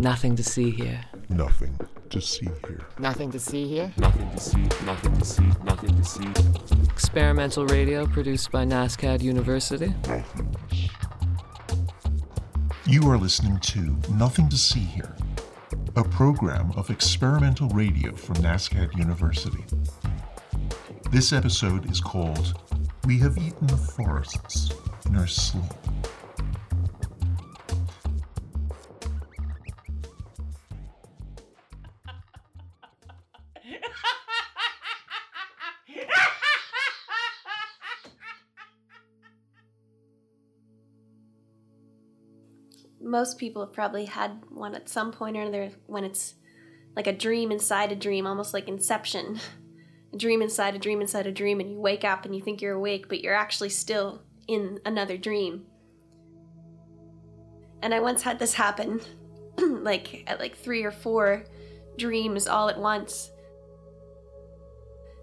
Nothing to see here. Nothing to see here. Nothing to see here? Nothing to see, nothing to see, nothing to see. Experimental radio produced by NSCAD University. You are listening to Nothing to See Here, a program of experimental radio from NSCAD University. This episode is called We Have Eaten the Forests in Our Sleep. Most people have probably had one at some point or another when it's like a dream inside a dream, almost like Inception. A dream inside a dream inside a dream, and you wake up and you think you're awake, but you're actually still in another dream. And I once had this happen, like at like three or four dreams all at once.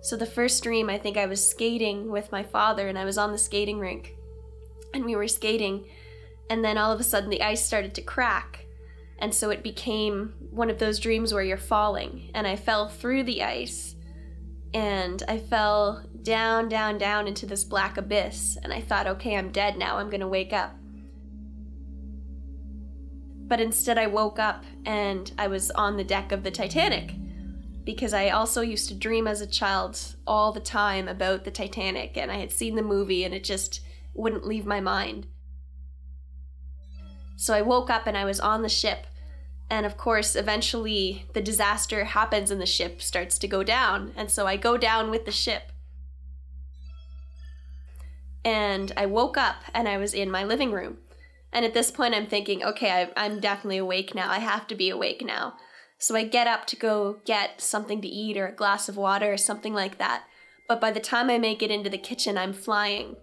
So the first dream, I think I was skating with my father, and I was on the skating rink, and we were skating and then all of a sudden the ice started to crack. And so it became one of those dreams where you're falling. And I fell through the ice and I fell down, down, down into this black abyss. And I thought, okay, I'm dead now. I'm going to wake up. But instead, I woke up and I was on the deck of the Titanic because I also used to dream as a child all the time about the Titanic. And I had seen the movie and it just wouldn't leave my mind. So I woke up and I was on the ship. And of course, eventually the disaster happens and the ship starts to go down. And so I go down with the ship. And I woke up and I was in my living room. And at this point, I'm thinking, okay, I, am definitely awake now. I have to be awake now. So I get up to go get something to eat or a glass of water or something like that. But by the time I make it into the kitchen, I'm flying.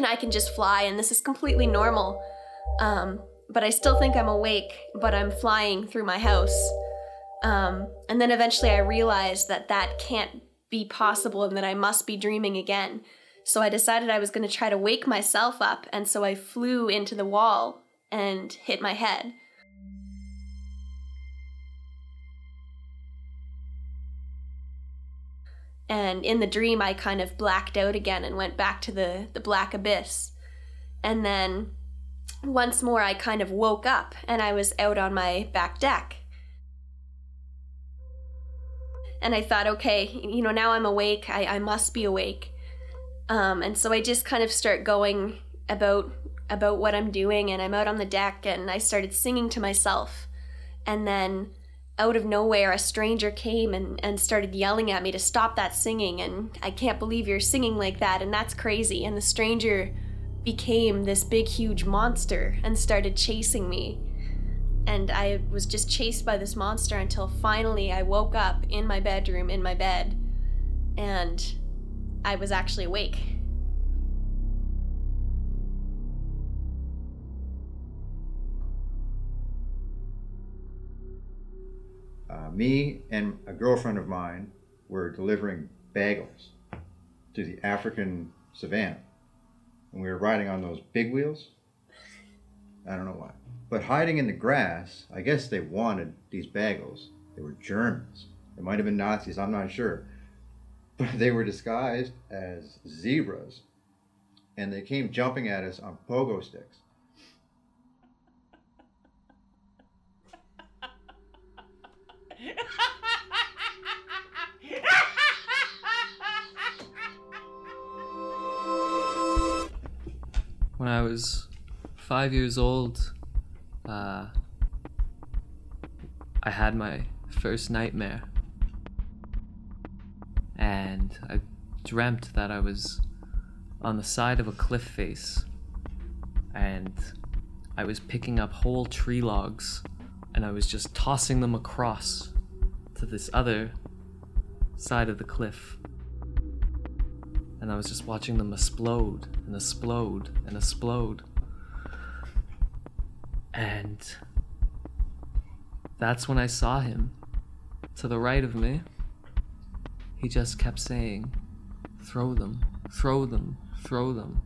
And I can just fly, and this is completely normal. Um, but I still think I'm awake, but I'm flying through my house. Um, and then eventually I realized that that can't be possible and that I must be dreaming again. So I decided I was going to try to wake myself up, and so I flew into the wall and hit my head. And in the dream i kind of blacked out again and went back to the the black abyss. And then once more i kind of woke up and i was out on my back deck. And i thought okay you know now i'm awake. I, I must be awake. Um, and so i just kind of start going about about what i'm doing. And i'm out on the deck and i started singing to myself. And then out of nowhere, a stranger came and, and started yelling at me to stop that singing. And I can't believe you're singing like that. And that's crazy. And the stranger became this big, huge monster and started chasing me. And I was just chased by this monster until finally I woke up in my bedroom, in my bed, and I was actually awake. Me and a girlfriend of mine were delivering bagels to the African savannah. And we were riding on those big wheels. I don't know why. But hiding in the grass, I guess they wanted these bagels. They were Germans. They might have been Nazis, I'm not sure. But they were disguised as zebras. And they came jumping at us on pogo sticks. When I was five years old, uh, I had my first nightmare. And I dreamt that I was on the side of a cliff face and I was picking up whole tree logs and I was just tossing them across to this other side of the cliff and I was just watching them explode and explode and explode. And that's when I saw him to the right of me. He just kept saying, Throw them, throw them, throw them.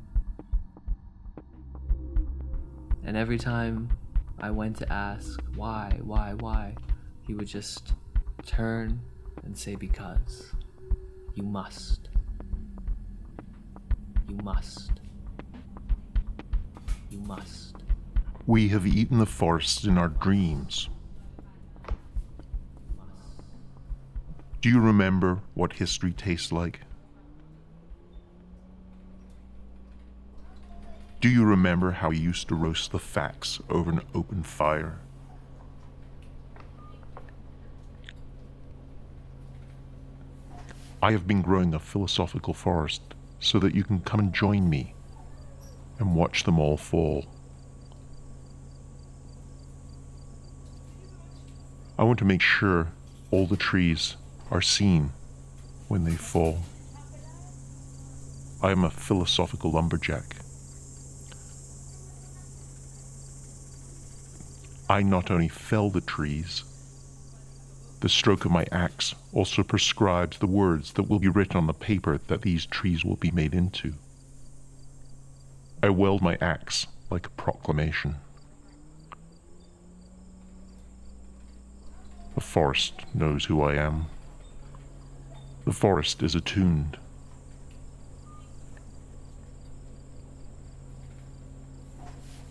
And every time I went to ask why, why, why, he would just turn and say, Because you must. You must. You must. We have eaten the forest in our dreams. Do you remember what history tastes like? Do you remember how we used to roast the facts over an open fire? I have been growing a philosophical forest so that you can come and join me and watch them all fall. I want to make sure all the trees are seen when they fall. I am a philosophical lumberjack. I not only fell the trees, the stroke of my axe also prescribes the words that will be written on the paper that these trees will be made into. I weld my axe like a proclamation. The forest knows who I am. The forest is attuned.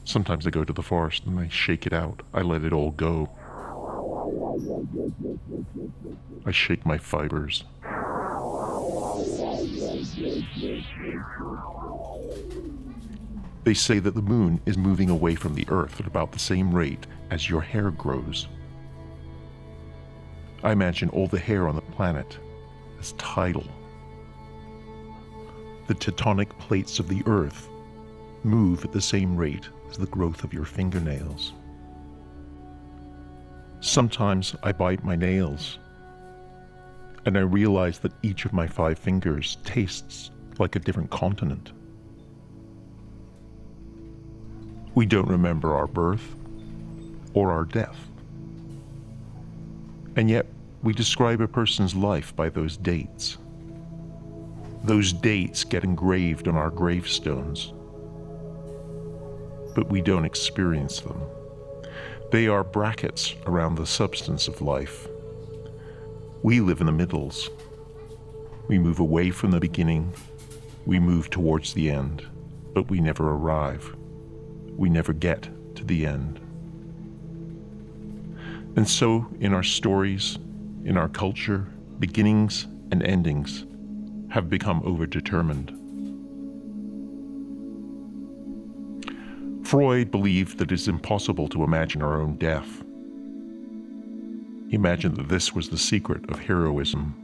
Sometimes I go to the forest and I shake it out. I let it all go. I shake my fibers. They say that the moon is moving away from the earth at about the same rate as your hair grows. I imagine all the hair on the planet as tidal. The tectonic plates of the earth move at the same rate as the growth of your fingernails. Sometimes I bite my nails, and I realize that each of my five fingers tastes like a different continent. We don't remember our birth or our death. And yet, we describe a person's life by those dates. Those dates get engraved on our gravestones, but we don't experience them. They are brackets around the substance of life. We live in the middles. We move away from the beginning, we move towards the end, but we never arrive. We never get to the end. And so, in our stories, in our culture, beginnings and endings have become overdetermined. Freud believed that it is impossible to imagine our own death. He imagined that this was the secret of heroism.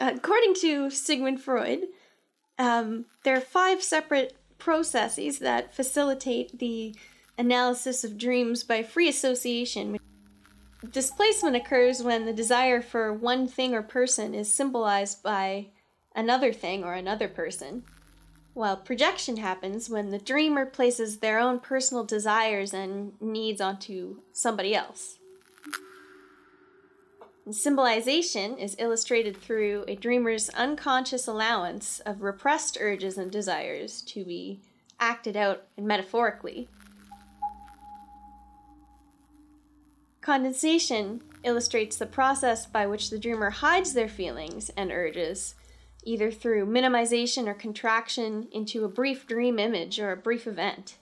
According to Sigmund Freud, um, there are five separate processes that facilitate the analysis of dreams by free association. Displacement occurs when the desire for one thing or person is symbolized by another thing or another person, while projection happens when the dreamer places their own personal desires and needs onto somebody else. And symbolization is illustrated through a dreamer's unconscious allowance of repressed urges and desires to be acted out metaphorically. Condensation illustrates the process by which the dreamer hides their feelings and urges, either through minimization or contraction into a brief dream image or a brief event.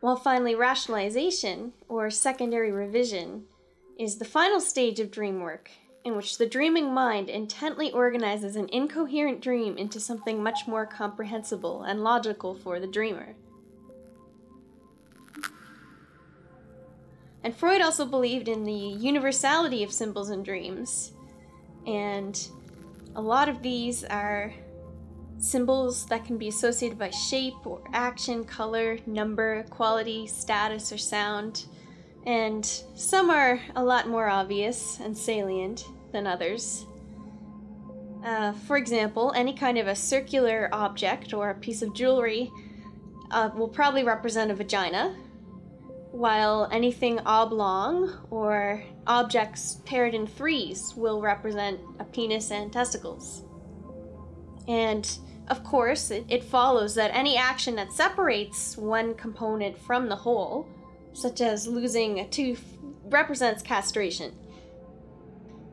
While finally, rationalization, or secondary revision, is the final stage of dream work, in which the dreaming mind intently organizes an incoherent dream into something much more comprehensible and logical for the dreamer. And Freud also believed in the universality of symbols and dreams, and a lot of these are symbols that can be associated by shape or action, color, number, quality, status, or sound. And some are a lot more obvious and salient than others. Uh, for example, any kind of a circular object or a piece of jewelry uh, will probably represent a vagina, while anything oblong or objects paired in threes will represent a penis and testicles. And of course, it, it follows that any action that separates one component from the whole, such as losing a tooth, represents castration.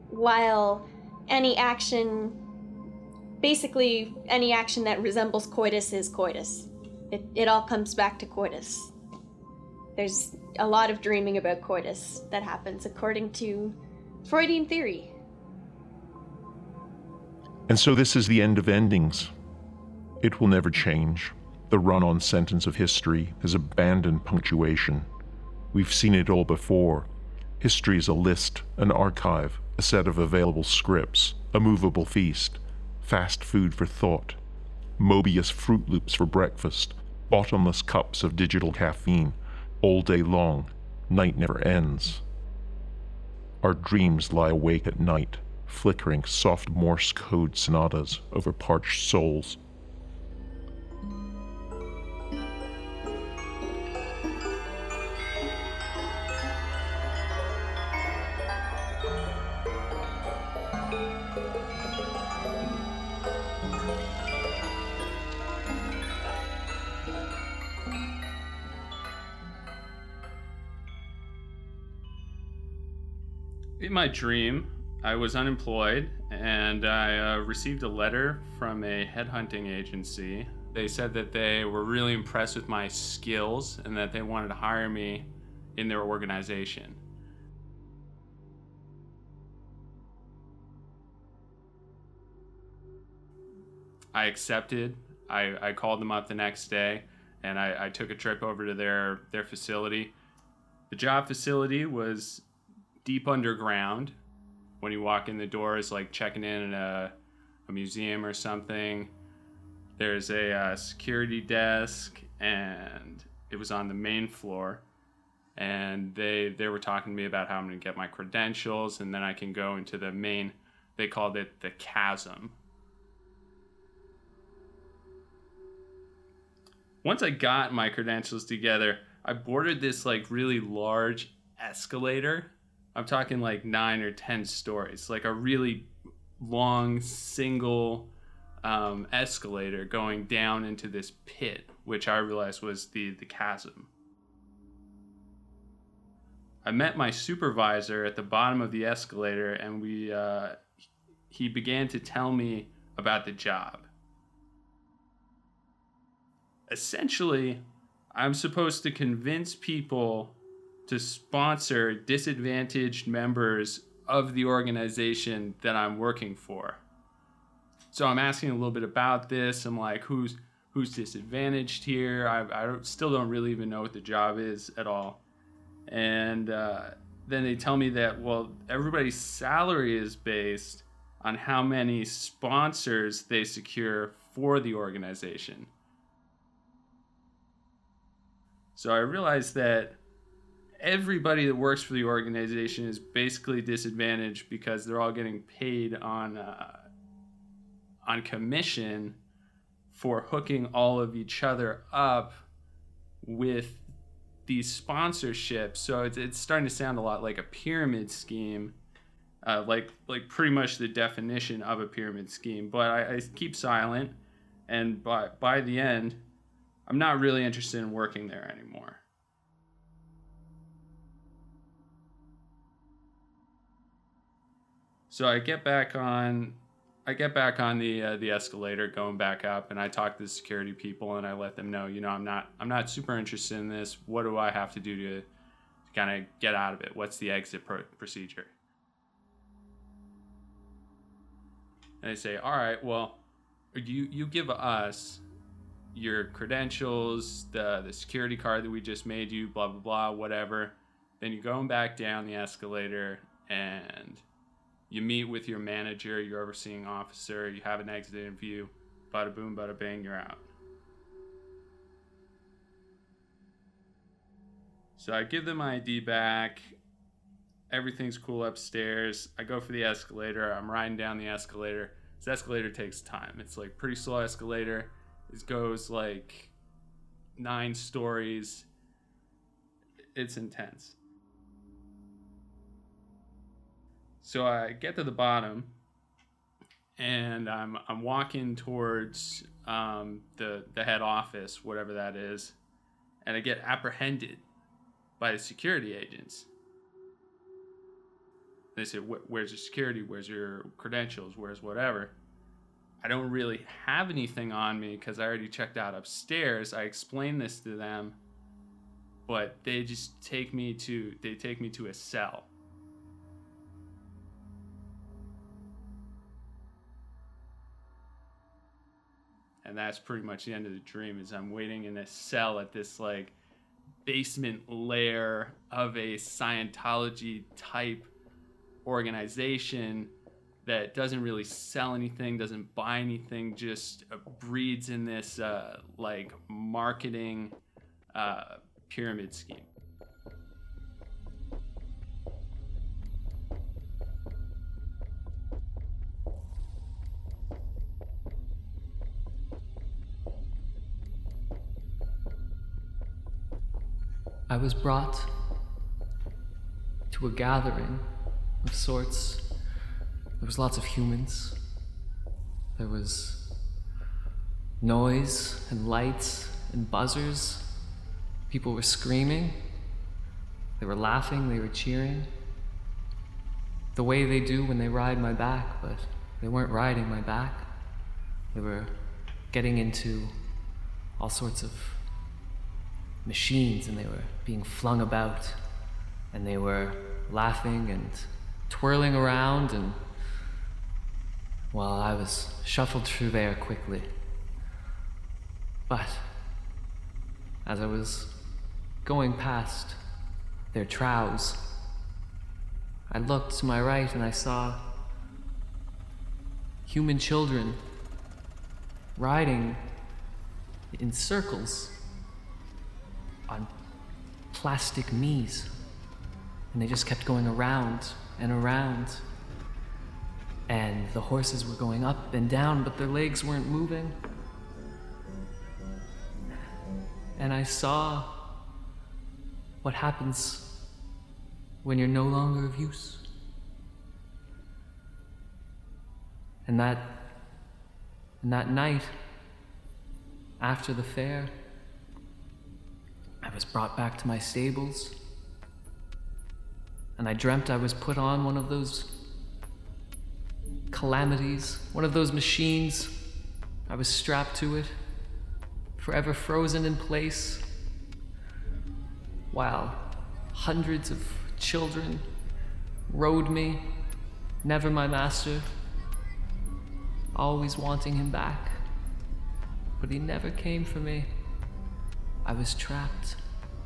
While any action, basically, any action that resembles coitus is coitus. It, it all comes back to coitus. There's a lot of dreaming about coitus that happens according to Freudian theory. And so this is the end of endings. It will never change. The run on sentence of history has abandoned punctuation. We've seen it all before. History is a list, an archive, a set of available scripts, a movable feast, fast food for thought, Mobius Froot Loops for breakfast, bottomless cups of digital caffeine, all day long. Night never ends. Our dreams lie awake at night, flickering soft Morse code sonatas over parched souls. My dream, I was unemployed and I uh, received a letter from a headhunting agency. They said that they were really impressed with my skills and that they wanted to hire me in their organization. I accepted. I, I called them up the next day and I, I took a trip over to their, their facility. The job facility was deep underground. When you walk in the door, it's like checking in at a, a museum or something. There's a uh, security desk, and it was on the main floor. And they they were talking to me about how I'm gonna get my credentials, and then I can go into the main. They called it the chasm. Once I got my credentials together, I boarded this like really large escalator I'm talking like nine or ten stories, like a really long single um, escalator going down into this pit, which I realized was the the chasm. I met my supervisor at the bottom of the escalator, and we uh, he began to tell me about the job. Essentially, I'm supposed to convince people to sponsor disadvantaged members of the organization that I'm working for. So I'm asking a little bit about this. I'm like, who's who's disadvantaged here? I, I don't, still don't really even know what the job is at all. And uh, then they tell me that well, everybody's salary is based on how many sponsors they secure for the organization. So I realized that everybody that works for the organization is basically disadvantaged because they're all getting paid on uh, on commission for hooking all of each other up with these sponsorships. So it's, it's starting to sound a lot like a pyramid scheme, uh, like like pretty much the definition of a pyramid scheme. But I, I keep silent, and by by the end, I'm not really interested in working there anymore. So I get back on, I get back on the uh, the escalator, going back up, and I talk to the security people, and I let them know, you know, I'm not I'm not super interested in this. What do I have to do to, to kind of get out of it? What's the exit pro- procedure? And they say, all right, well, you you give us your credentials, the the security card that we just made you, blah blah blah, whatever. Then you're going back down the escalator and you meet with your manager, your overseeing officer, you have an exit interview, bada boom, bada bang, you're out. So I give them my ID back. Everything's cool upstairs. I go for the escalator. I'm riding down the escalator. This escalator takes time. It's like pretty slow escalator. It goes like nine stories. It's intense. So I get to the bottom, and I'm I'm walking towards um, the the head office, whatever that is, and I get apprehended by the security agents. They say, "Where's your security? Where's your credentials? Where's whatever?" I don't really have anything on me because I already checked out upstairs. I explained this to them, but they just take me to they take me to a cell. And that's pretty much the end of the dream is I'm waiting in a cell at this like basement lair of a Scientology type organization that doesn't really sell anything, doesn't buy anything, just uh, breeds in this uh, like marketing uh, pyramid scheme. I was brought to a gathering of sorts. There was lots of humans. There was noise and lights and buzzers. People were screaming. They were laughing. They were cheering. The way they do when they ride my back, but they weren't riding my back. They were getting into all sorts of machines and they were being flung about and they were laughing and twirling around and well i was shuffled through there quickly. But as i was going past their troughs i looked to my right and i saw human children riding in circles on plastic knees. And they just kept going around and around. And the horses were going up and down, but their legs weren't moving. And I saw what happens when you're no longer of use. And that and that night after the fair I was brought back to my stables, and I dreamt I was put on one of those calamities, one of those machines. I was strapped to it, forever frozen in place, while hundreds of children rode me, never my master, always wanting him back. But he never came for me. I was trapped,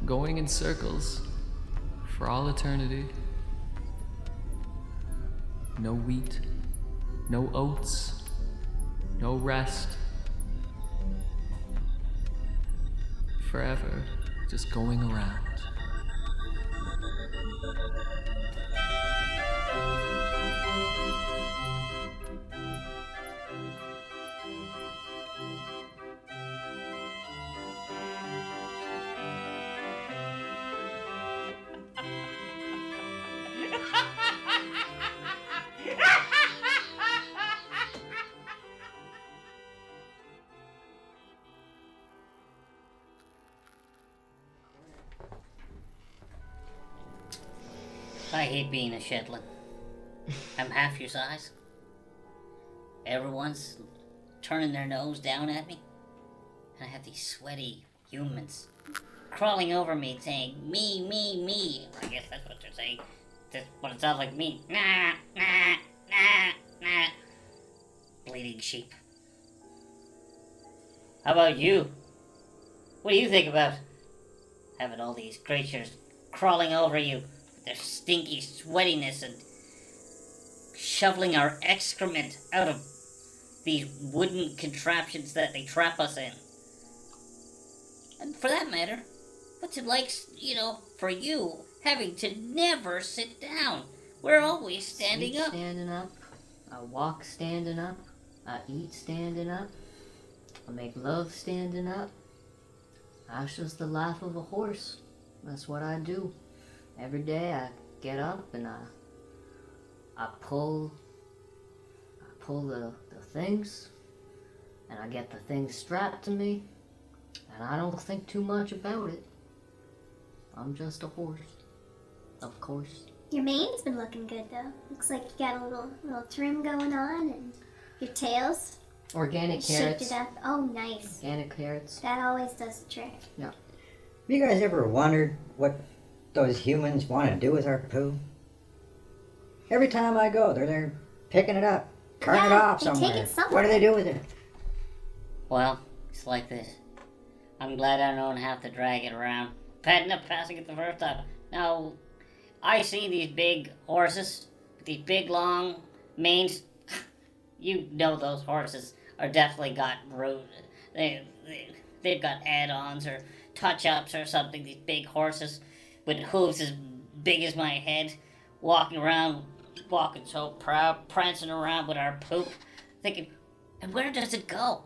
going in circles for all eternity. No wheat, no oats, no rest. Forever, just going around. Hate being a Shetland. I'm half your size. Everyone's turning their nose down at me. And I have these sweaty humans crawling over me saying, me, me, me. I guess that's what they're saying. That's what it sounds like me. Nah, nah, nah, nah. Bleeding sheep. How about you? What do you think about having all these creatures crawling over you their stinky sweatiness and shoveling our excrement out of these wooden contraptions that they trap us in? And for that matter, what's it like, you know, for you having to never sit down? We're always standing Sleep up. Standing up. I walk standing up. I eat standing up. I make love standing up. That's just the life of a horse. That's what I do. Every day I get up and I I pull, I pull the, the things, and I get the things strapped to me, and I don't think too much about it. I'm just a horse, of course. Your mane's been looking good though. Looks like you got a little little trim going on, and your tail's Organic shaped carrots. it up. Oh, nice. Organic carrots. That always does the trick. Yeah. Have you guys ever wondered what those humans want to do with our poo? Every time I go, they're there picking it up, carting it off they take somewhere. it somewhere. What do they do with it? Well, it's like this. I'm glad I don't have to drag it around. Patting up, passing it the first time. Now, I see these big horses, these big long manes. You know those horses are definitely got root. They, they they've got add-ons or touch-ups or something. These big horses with hooves as big as my head, walking around, walking so proud, prancing around with our poop, thinking, and where does it go?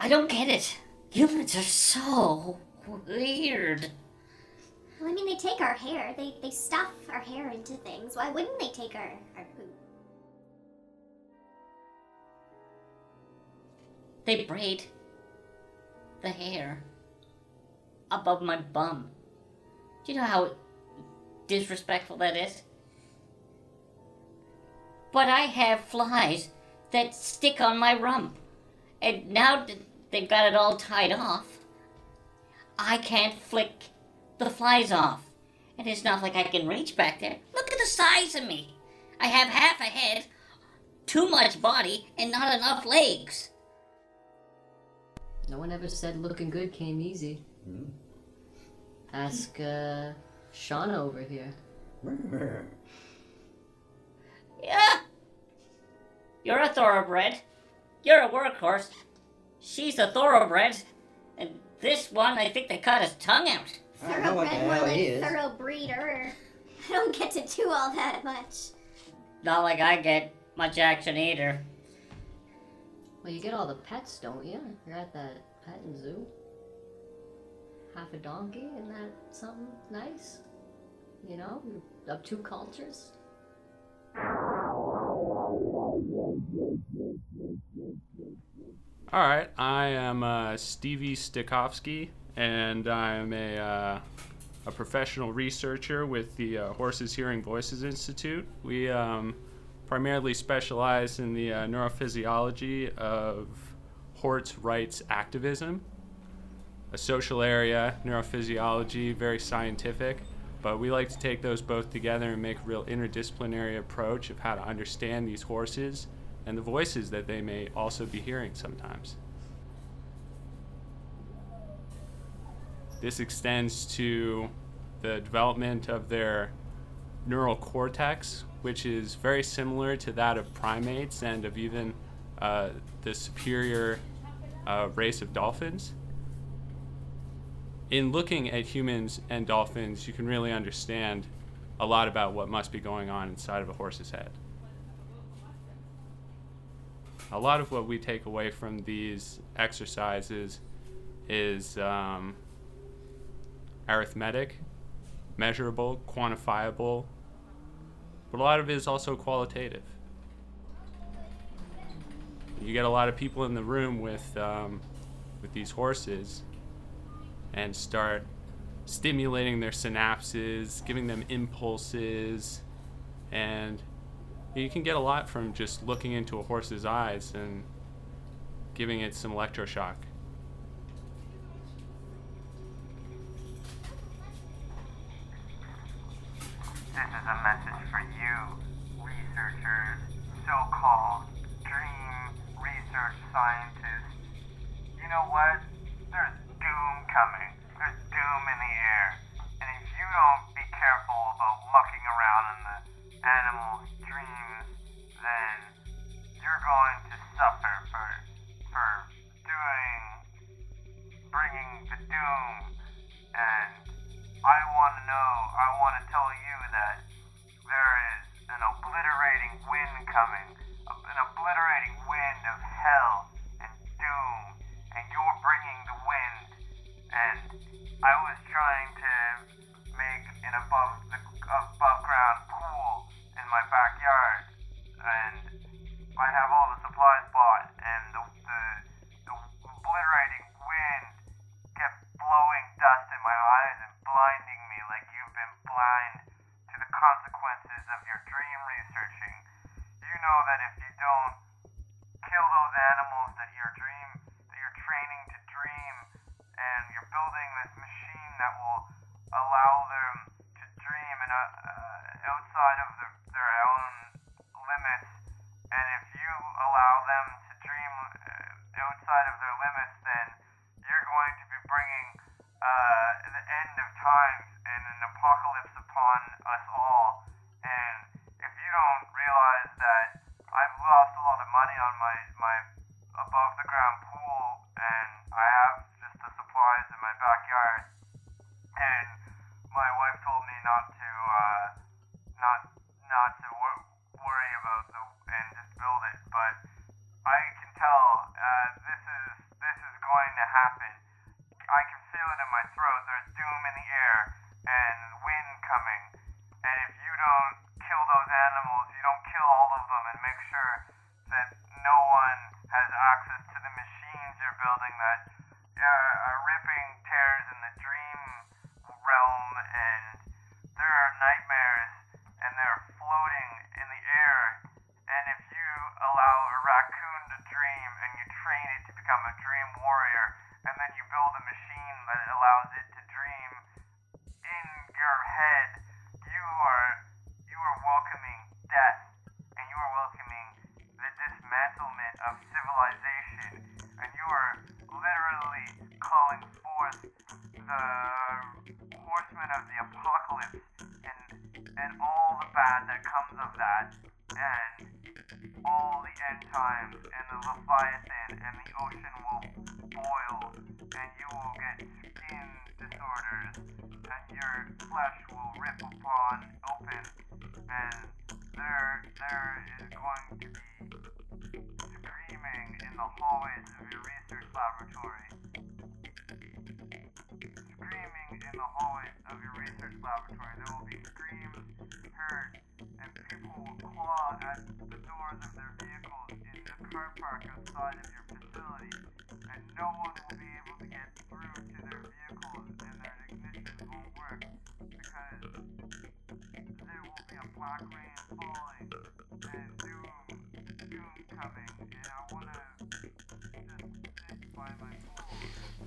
I don't get it. Humans are so weird. Well, I mean, they take our hair. They they stuff our hair into things. Why wouldn't they take our our They braid the hair above my bum. Do you know how disrespectful that is? But I have flies that stick on my rump. And now they've got it all tied off, I can't flick the flies off. And it's not like I can reach back there. Look at the size of me. I have half a head, too much body, and not enough legs. No one ever said looking good came easy. Ask uh, Shauna over here. Yeah. You're a thoroughbred. You're a workhorse. She's a thoroughbred. And this one, I think they cut his tongue out. I don't know what the Thoroughbred, more hell like he is. thorough breeder. I don't get to do all that much. Not like I get much action either. Well, you get all the pets, don't you? You're at that petting zoo. Half a donkey, isn't that something nice? You know, of two cultures. All right, I am uh, Stevie Stikowski, and I'm a, uh, a professional researcher with the uh, Horses Hearing Voices Institute. We um, primarily specialize in the uh, neurophysiology of horse rights activism, a social area, neurophysiology, very scientific. But we like to take those both together and make a real interdisciplinary approach of how to understand these horses and the voices that they may also be hearing sometimes. This extends to the development of their neural cortex, which is very similar to that of primates and of even uh, the superior uh, race of dolphins. In looking at humans and dolphins, you can really understand a lot about what must be going on inside of a horse's head a lot of what we take away from these exercises is um, arithmetic, measurable, quantifiable, but a lot of it is also qualitative. You get a lot of people in the room with um, with these horses, and start stimulating their synapses, giving them impulses, and you can get a lot from just looking into a horse's eyes and giving it some electroshock. This is a message for you, researchers, so-called dream research scientists. You know what?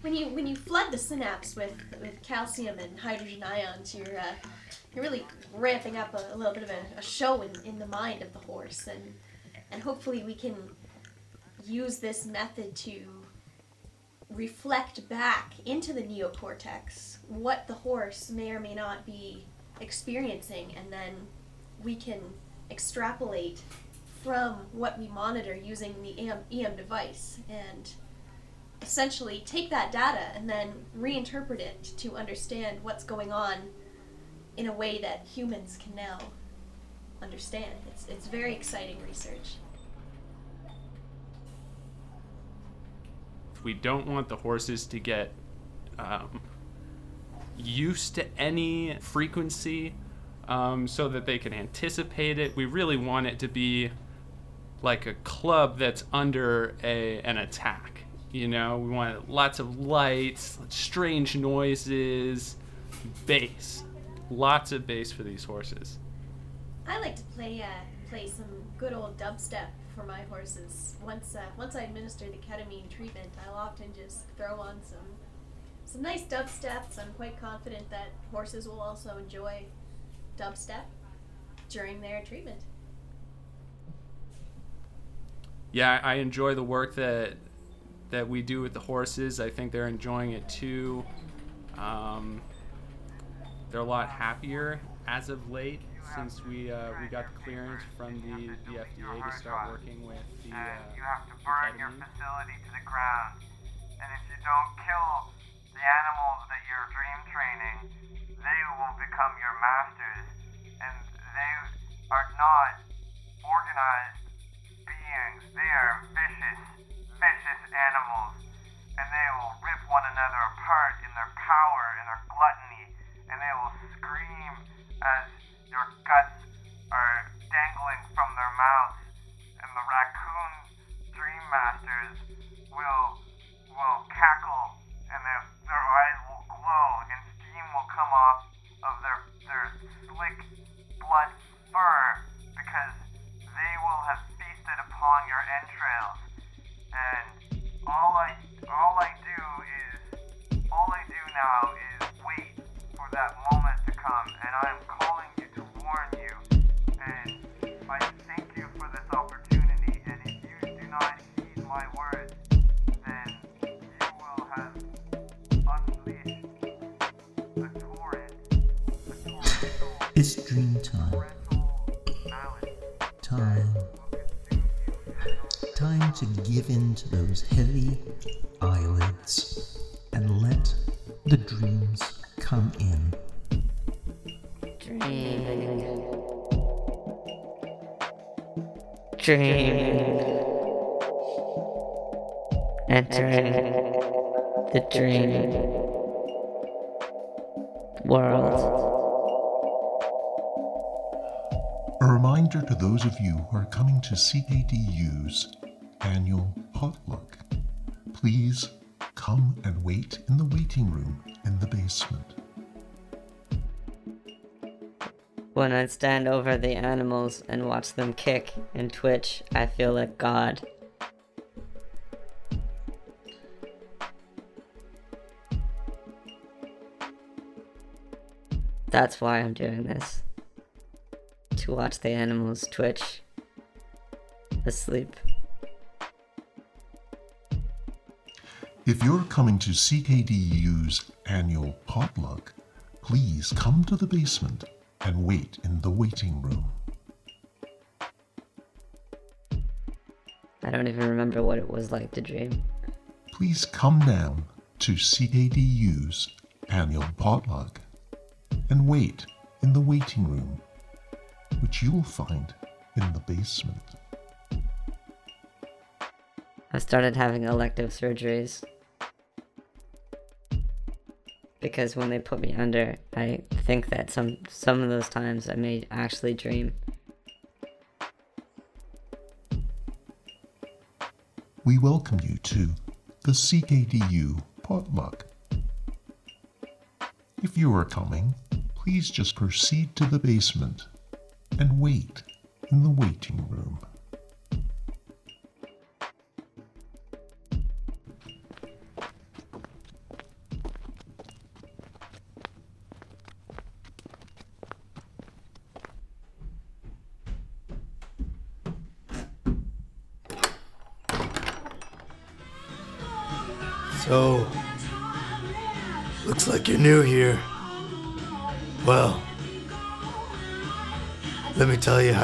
When you when you flood the synapse with, with calcium and hydrogen ions, you're uh, you're really ramping up a, a little bit of a, a show in, in the mind of the horse, and and hopefully we can use this method to reflect back into the neocortex what the horse may or may not be experiencing, and then we can extrapolate from what we monitor using the EM, EM device. And essentially take that data and then reinterpret it to understand what's going on in a way that humans can now understand. It's, it's very exciting research. we don't want the horses to get um, used to any frequency um, so that they can anticipate it. We really want it to be like a club that's under a, an attack. You know, we want lots of lights, strange noises, bass. Lots of bass for these horses. I like to play uh, play some good old dubstep for my horses. Once uh, once I administer the ketamine treatment, I'll often just throw on some some nice dubstep. So I'm quite confident that horses will also enjoy dubstep during their treatment. yeah, I enjoy the work that that we do with the horses. I think they're enjoying it too. Um, they're a lot happier as of late since we uh, we got the clearance from the, the FDA to start working with the. Uh, you have to burn your facility to the ground. And if you don't kill the animals that you're dream training, they will become your masters. And they are not those heavy eyelids and let the dreams come in. Dream. Dream. Entering the dream world. A reminder to those of you who are coming to CKDU's annual potluck. Please come and wait in the waiting room in the basement. When I stand over the animals and watch them kick and twitch, I feel like God. That's why I'm doing this. To watch the animals twitch asleep. If you're coming to CKDU's annual potluck, please come to the basement and wait in the waiting room. I don't even remember what it was like to dream. Please come down to CKDU's annual potluck and wait in the waiting room, which you will find in the basement. I started having elective surgeries. Because when they put me under, I think that some some of those times I may actually dream. We welcome you to the CKDU potluck. If you are coming, please just proceed to the basement and wait in the waiting room.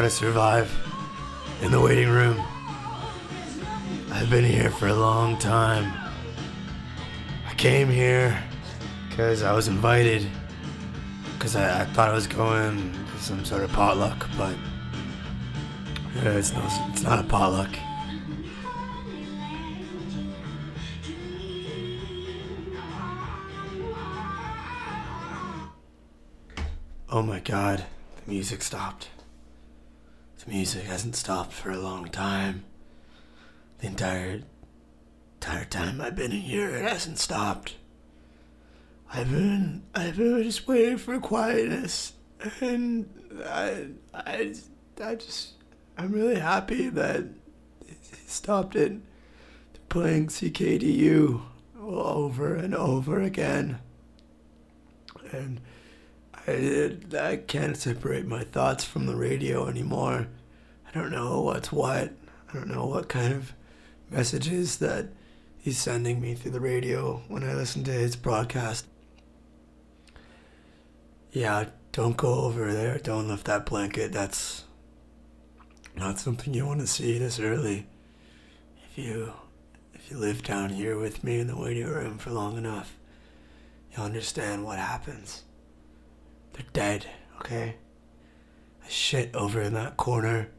To survive in the waiting room. I've been here for a long time. I came here because I was invited, because I, I thought I was going to some sort of potluck, but uh, it's, no, it's not a potluck. Oh my god, the music stopped. The music hasn't stopped for a long time. The entire entire time I've been in here it hasn't stopped. I've been I've been just waiting for quietness and I I I just I'm really happy that it stopped it playing CKDU over and over again. And I, I can't separate my thoughts from the radio anymore. I don't know what's what. I don't know what kind of messages that he's sending me through the radio when I listen to his broadcast. Yeah, don't go over there. Don't lift that blanket. That's not something you want to see this early. If you if you live down here with me in the waiting room for long enough, you'll understand what happens. They're dead, okay? Shit over in that corner.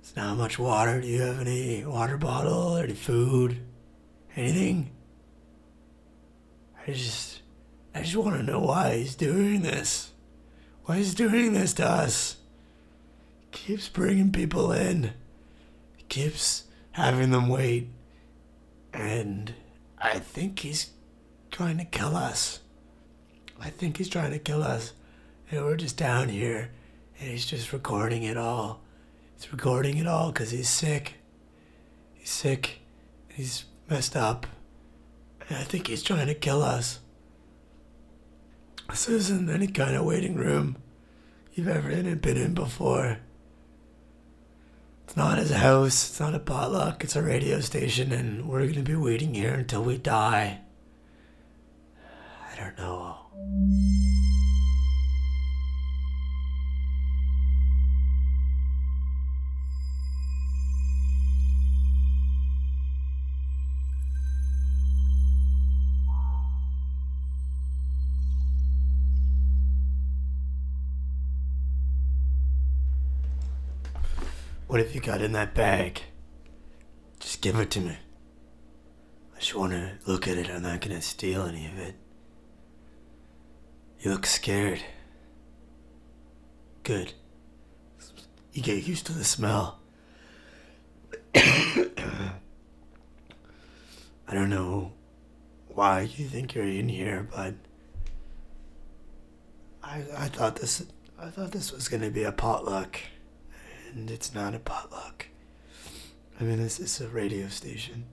It's not much water. Do you have any water bottle, or any food, anything? I just I just want to know why he's doing this. Why he's doing this to us. Keeps bringing people in. Keeps having them wait. And I think he's trying to kill us. I think he's trying to kill us. And we're just down here. And he's just recording it all. He's recording it all because he's sick. He's sick. He's messed up. And I think he's trying to kill us. This isn't any kind of waiting room you've ever been in before. It's not his house, it's not a potluck, it's a radio station, and we're gonna be waiting here until we die. I don't know. What have you got in that bag? Just give it to me. I just want to look at it. I'm not going to steal any of it. You look scared. Good. You get used to the smell. I don't know why you think you're in here, but I I thought this I thought this was gonna be a potluck and it's not a potluck. I mean, this is a radio station,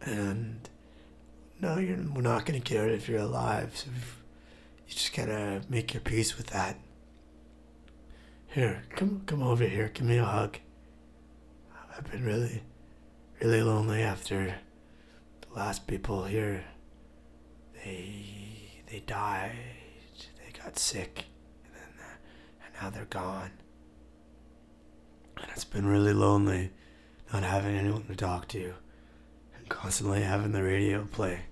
and no, you're we're not gonna care if you're alive. So if you just gotta make your peace with that. Here, come come over here. Give me a hug. I've been really, really lonely after the last people here. They they died. They got sick, and then uh, and now they're gone. And it's been really lonely not having anyone to talk to and constantly having the radio play.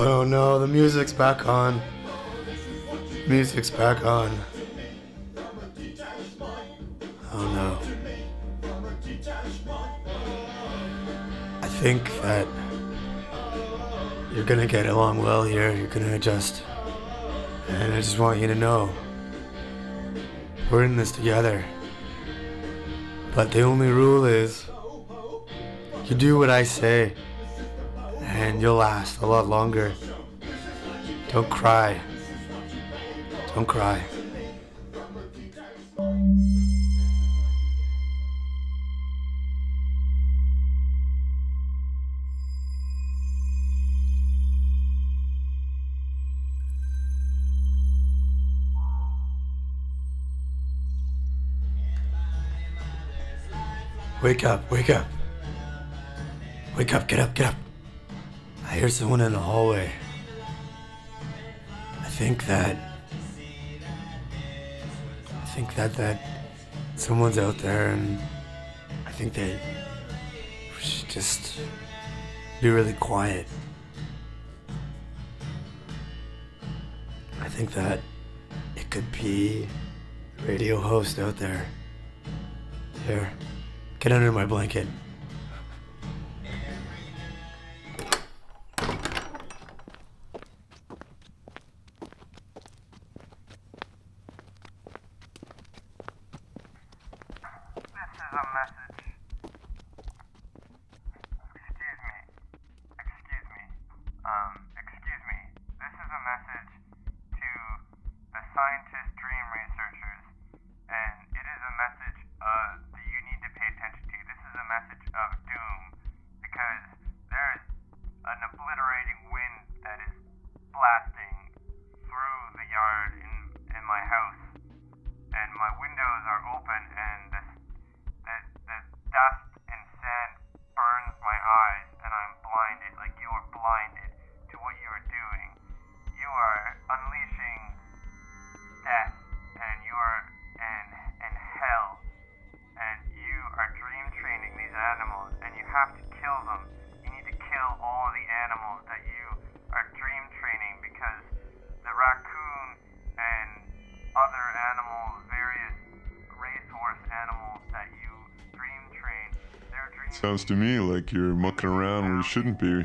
Oh, no, the music's back on. Music's back on. Oh no. I think that you're gonna get along well here. You're gonna adjust. And I just want you to know we're in this together. But the only rule is you do what I say and you'll last a lot longer. Don't cry. Don't cry. Wake up, wake up. Wake up, get up, get up. Hear someone in the hallway. I think that. I think that that someone's out there, and I think that we should just be really quiet. I think that it could be radio host out there. Here, get under my blanket. Sounds to me like you're mucking around where you shouldn't be,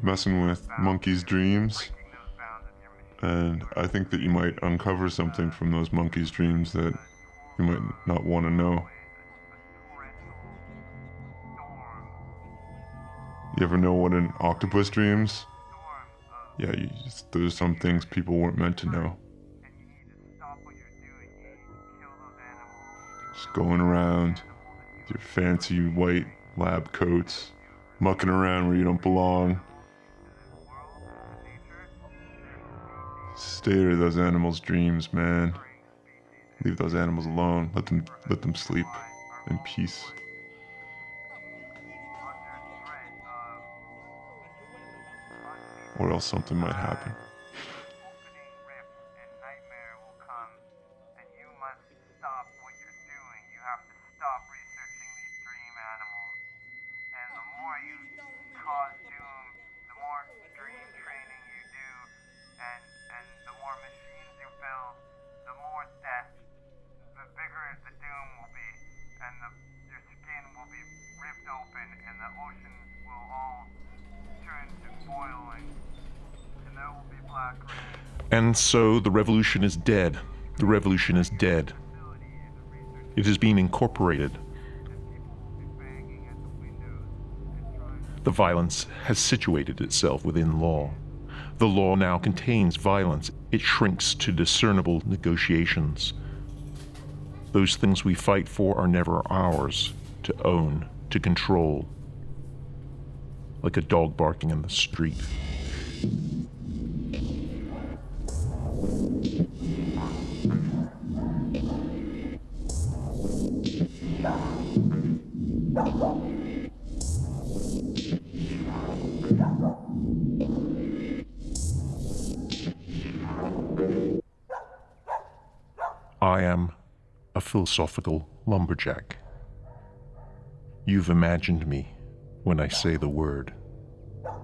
messing with monkeys' dreams. And I think that you might uncover something from those monkeys' dreams that you might not want to know. You ever know what an octopus dreams? Yeah, you there's some things people weren't meant to know. Just going around with your fancy white lab coats, mucking around where you don't belong. Stay of those animals' dreams, man. Leave those animals alone. Let them let them sleep in peace. Or else something might happen. And so the revolution is dead. The revolution is dead. It is being incorporated. The violence has situated itself within law. The law now contains violence. It shrinks to discernible negotiations. Those things we fight for are never ours to own, to control. Like a dog barking in the street. Philosophical lumberjack. You've imagined me when I say the word.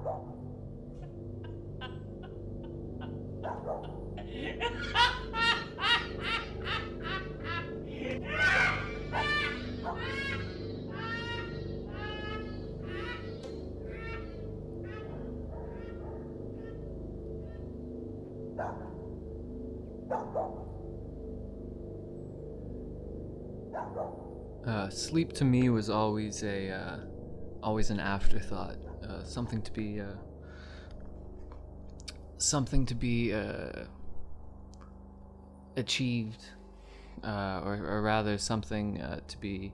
Uh, sleep to me was always a uh, always an afterthought, uh, something to be uh, something to be uh, achieved, uh, or, or rather something to be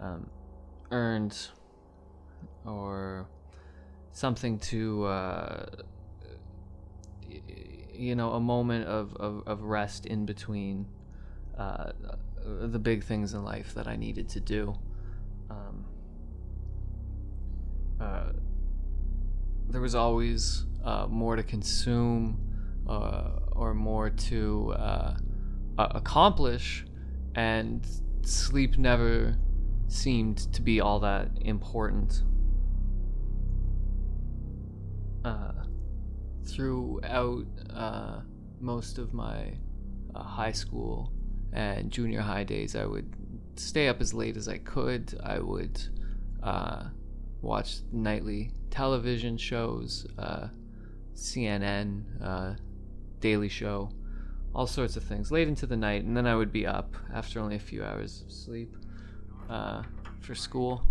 um, earned, or something to y- you know a moment of, of, of rest in between the big things in life that I needed to do. Um, uh, there was always uh, more to consume uh, or more to uh, accomplish, and sleep never seemed to be all that important. Uh, throughout uh, most of my high school and junior high days, I would stay up as late as I could. I would uh, watch nightly television shows, uh, CNN, uh, Daily Show, all sorts of things late into the night, and then I would be up after only a few hours of sleep uh, for school.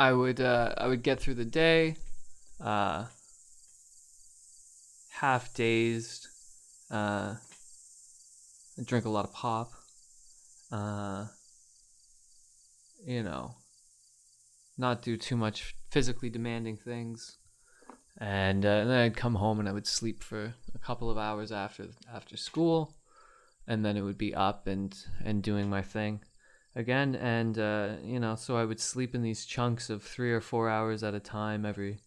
I would uh, I would get through the day, uh, half dazed, uh, drink a lot of pop, uh, you know, not do too much physically demanding things, and, uh, and then I'd come home and I would sleep for a couple of hours after after school, and then it would be up and and doing my thing again and uh, you know so i would sleep in these chunks of three or four hours at a time every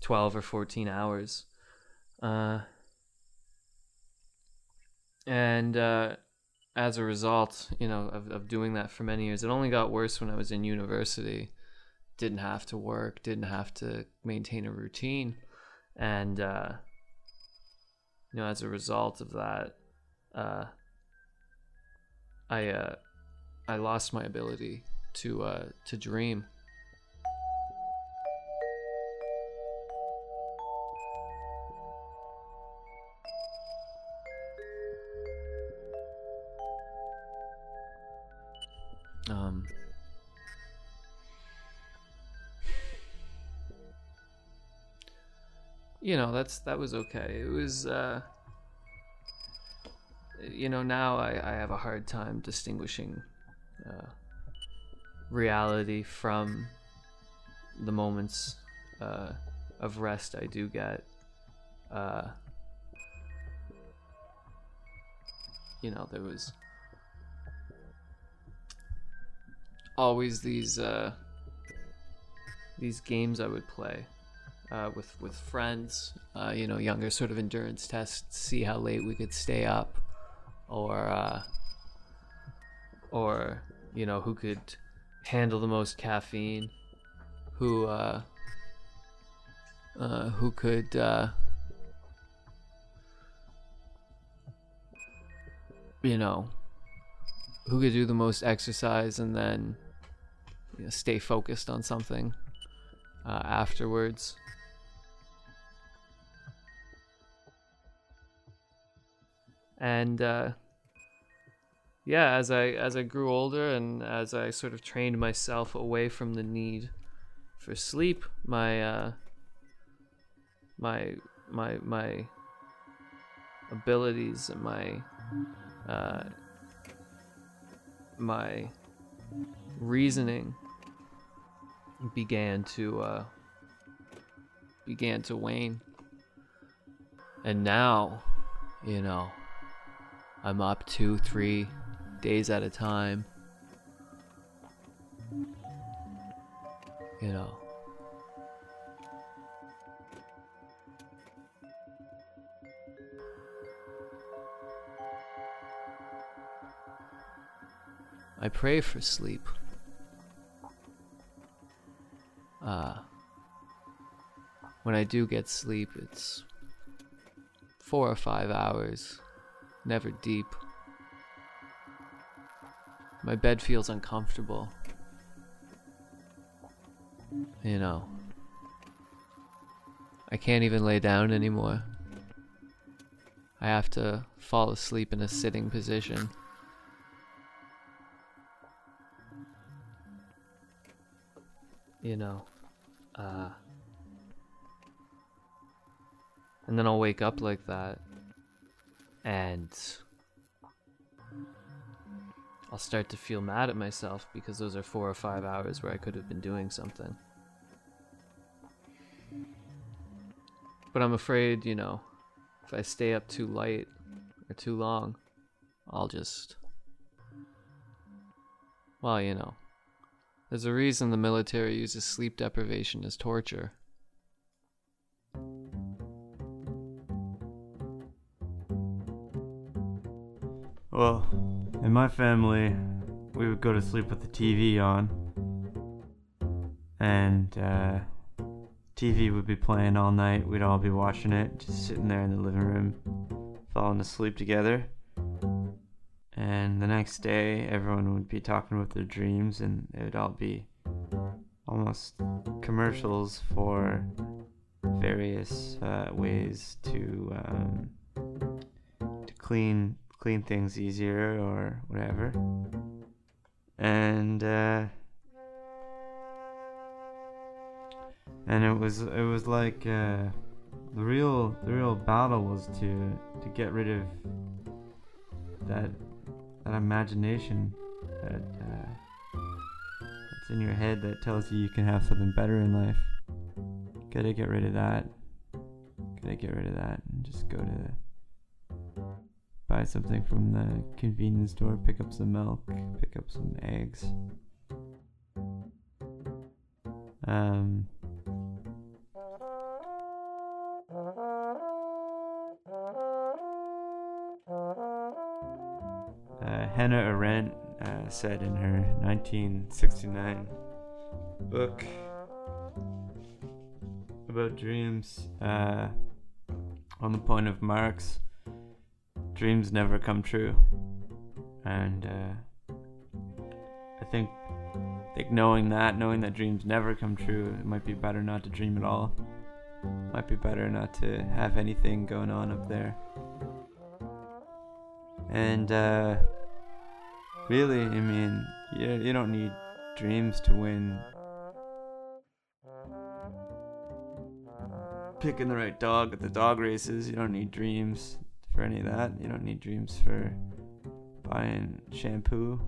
12 or 14 hours uh, and uh, as a result, you know, of, of doing that for many years, it only got worse when I was in university. Didn't have to work, didn't have to maintain a routine, and uh, you know, as a result of that, uh, I uh, I lost my ability to uh, to dream. Um, you know, that's that was okay. It was, uh, you know, now I, I have a hard time distinguishing uh, reality from the moments uh, of rest I do get. Uh, you know, there was always these uh, these games I would play uh, with with friends. Uh, you know, younger sort of endurance tests, see how late we could stay up, or uh, or you know who could handle the most caffeine, who uh, uh, who could. Uh, you know, who could do the most exercise and then you know, stay focused on something uh, afterwards. And uh, yeah, as I as I grew older and as I sort of trained myself away from the need for sleep, my uh, my my my abilities and my uh, my reasoning began to uh, began to wane, and now, you know, I'm up two, three days at a time. You know. I pray for sleep. Uh, when I do get sleep, it's four or five hours, never deep. My bed feels uncomfortable. You know, I can't even lay down anymore. I have to fall asleep in a sitting position. you know uh and then I'll wake up like that and I'll start to feel mad at myself because those are 4 or 5 hours where I could have been doing something but I'm afraid, you know, if I stay up too late or too long, I'll just well, you know, there's a reason the military uses sleep deprivation as torture. Well, in my family, we would go to sleep with the TV on, and uh, TV would be playing all night. We'd all be watching it, just sitting there in the living room, falling asleep together. And the next day, everyone would be talking about their dreams, and it would all be almost commercials for various uh, ways to um, to clean clean things easier or whatever. And uh, and it was it was like uh, the real the real battle was to to get rid of that that imagination that uh, that's in your head that tells you you can have something better in life. Gotta get rid of that. Gotta get rid of that and just go to the, buy something from the convenience store, pick up some milk, pick up some eggs. Um, uh, Hannah Arendt uh, said in her 1969 book about dreams. Uh, on the point of Marx, dreams never come true, and uh, I think, I think knowing that, knowing that dreams never come true, it might be better not to dream at all. Might be better not to have anything going on up there. And uh, really, I mean, you, you don't need dreams to win. Picking the right dog at the dog races, you don't need dreams for any of that. You don't need dreams for buying shampoo.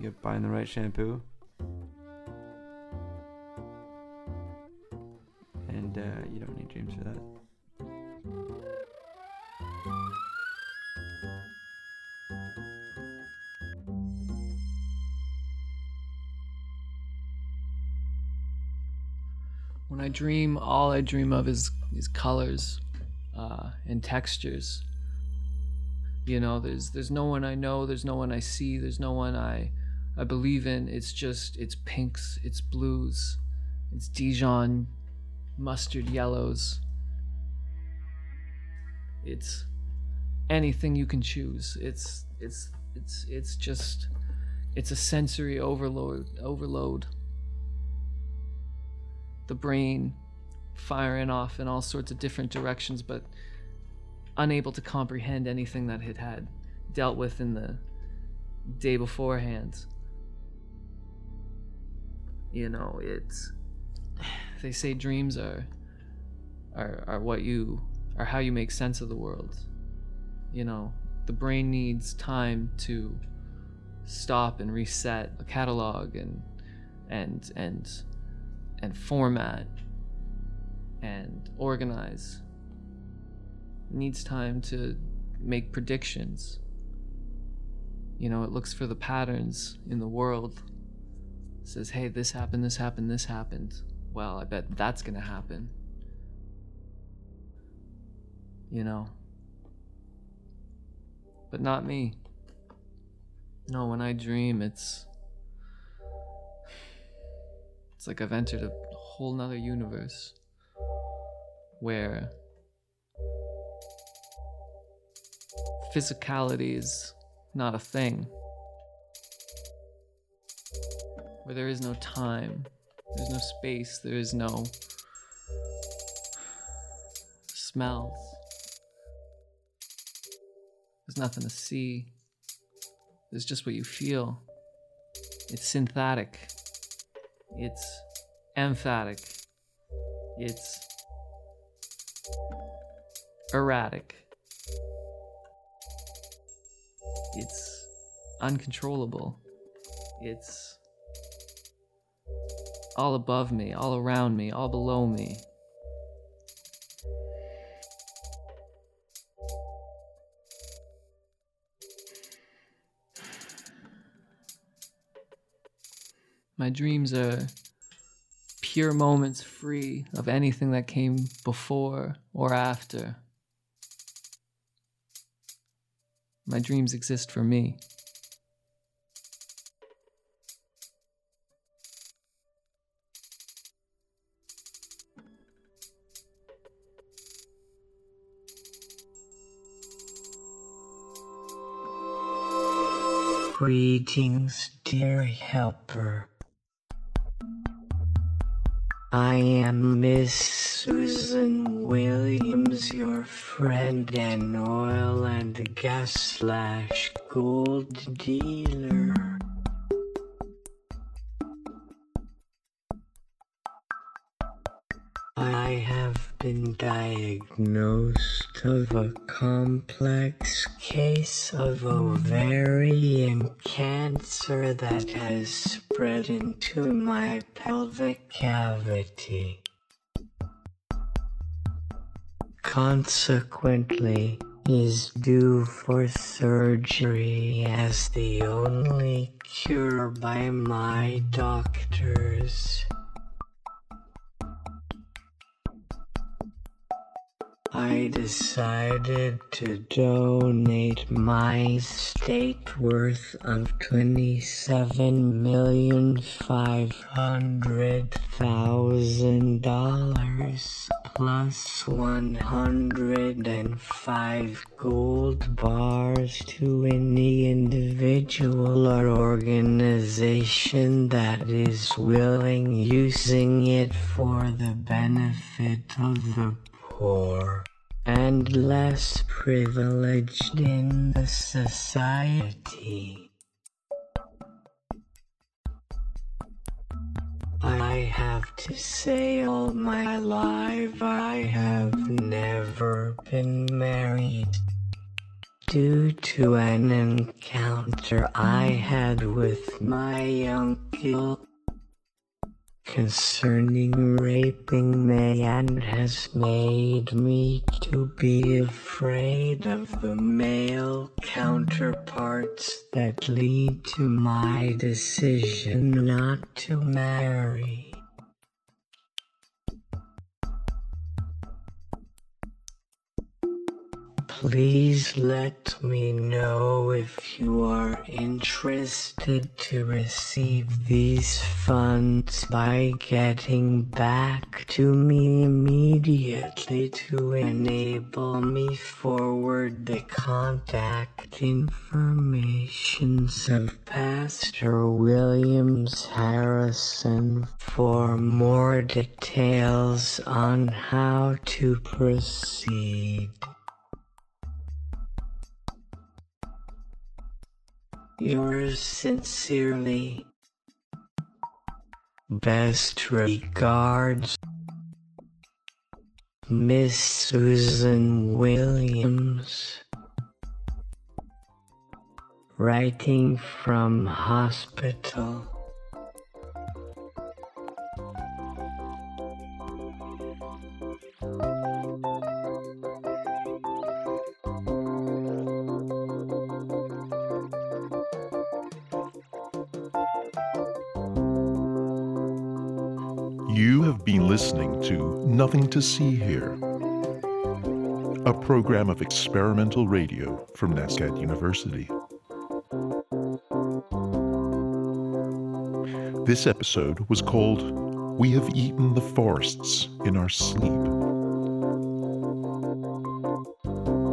You're buying the right shampoo. I dream, all I dream of is is colors uh, and textures. You know, there's there's no one I know, there's no one I see, there's no one I I believe in. It's just it's pinks, it's blues, it's Dijon mustard yellows. It's anything you can choose. It's it's it's it's just it's a sensory overload overload the brain firing off in all sorts of different directions, but unable to comprehend anything that it had dealt with in the day beforehand. You know, it's they say dreams are are are what you are how you make sense of the world. You know, the brain needs time to stop and reset a catalog and and and and format and organize. It needs time to make predictions. You know, it looks for the patterns in the world. It says, hey, this happened, this happened, this happened. Well, I bet that's gonna happen. You know. But not me. No, when I dream, it's it's like I've entered a whole nother universe where physicality is not a thing. Where there is no time, there's no space, there is no smells. There's nothing to see. There's just what you feel. It's synthetic. It's emphatic. It's erratic. It's uncontrollable. It's all above me, all around me, all below me. My dreams are pure moments free of anything that came before or after. My dreams exist for me. Greetings, dear helper. I am Miss Susan Williams, your friend and oil and gas slash gold dealer. I have been diagnosed of a complex case of ovarian cancer that has spread into my pelvic cavity. Consequently, is due for surgery as the only cure by my doctors. I decided to donate my estate worth of twenty-seven million five hundred thousand dollars plus one hundred and five gold bars to any individual or organization that is willing using it for the benefit of the poor and less privileged in the society. I have to say all my life I have never been married. Due to an encounter I had with my uncle concerning raping me and has made me to be afraid of the male counterparts that lead to my decision not to marry. Please let me know if you are interested to receive these funds by getting back to me immediately to enable me forward the contact informations of Pastor Williams Harrison for more details on how to proceed. Yours sincerely. Best regards. Miss Susan Williams. Writing from hospital. Have been listening to Nothing to See Here, a program of experimental radio from NSCAD University. This episode was called We Have Eaten the Forests in Our Sleep.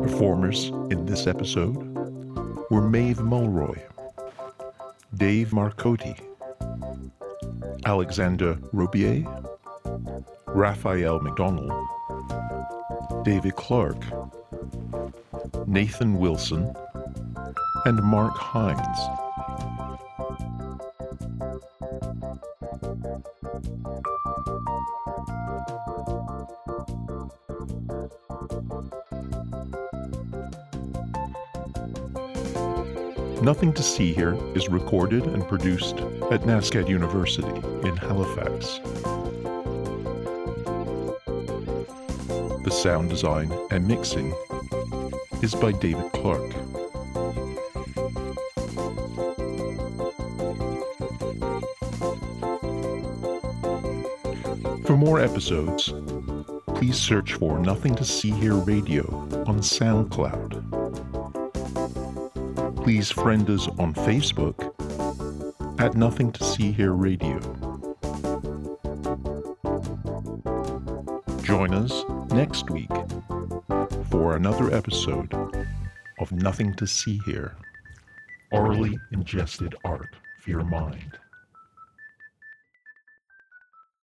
Performers in this episode were Maeve Mulroy, Dave Marcotti, Alexander Robier, Raphael McDonald, David Clark, Nathan Wilson, and Mark Hines. Nothing to See Here is recorded and produced at NSCAD University in Halifax. Sound design and mixing is by David Clark. For more episodes, please search for Nothing to See Here Radio on SoundCloud. Please friend us on Facebook at Nothing to See Here Radio. Join us next week for another episode of Nothing to See Here orally ingested art for your mind.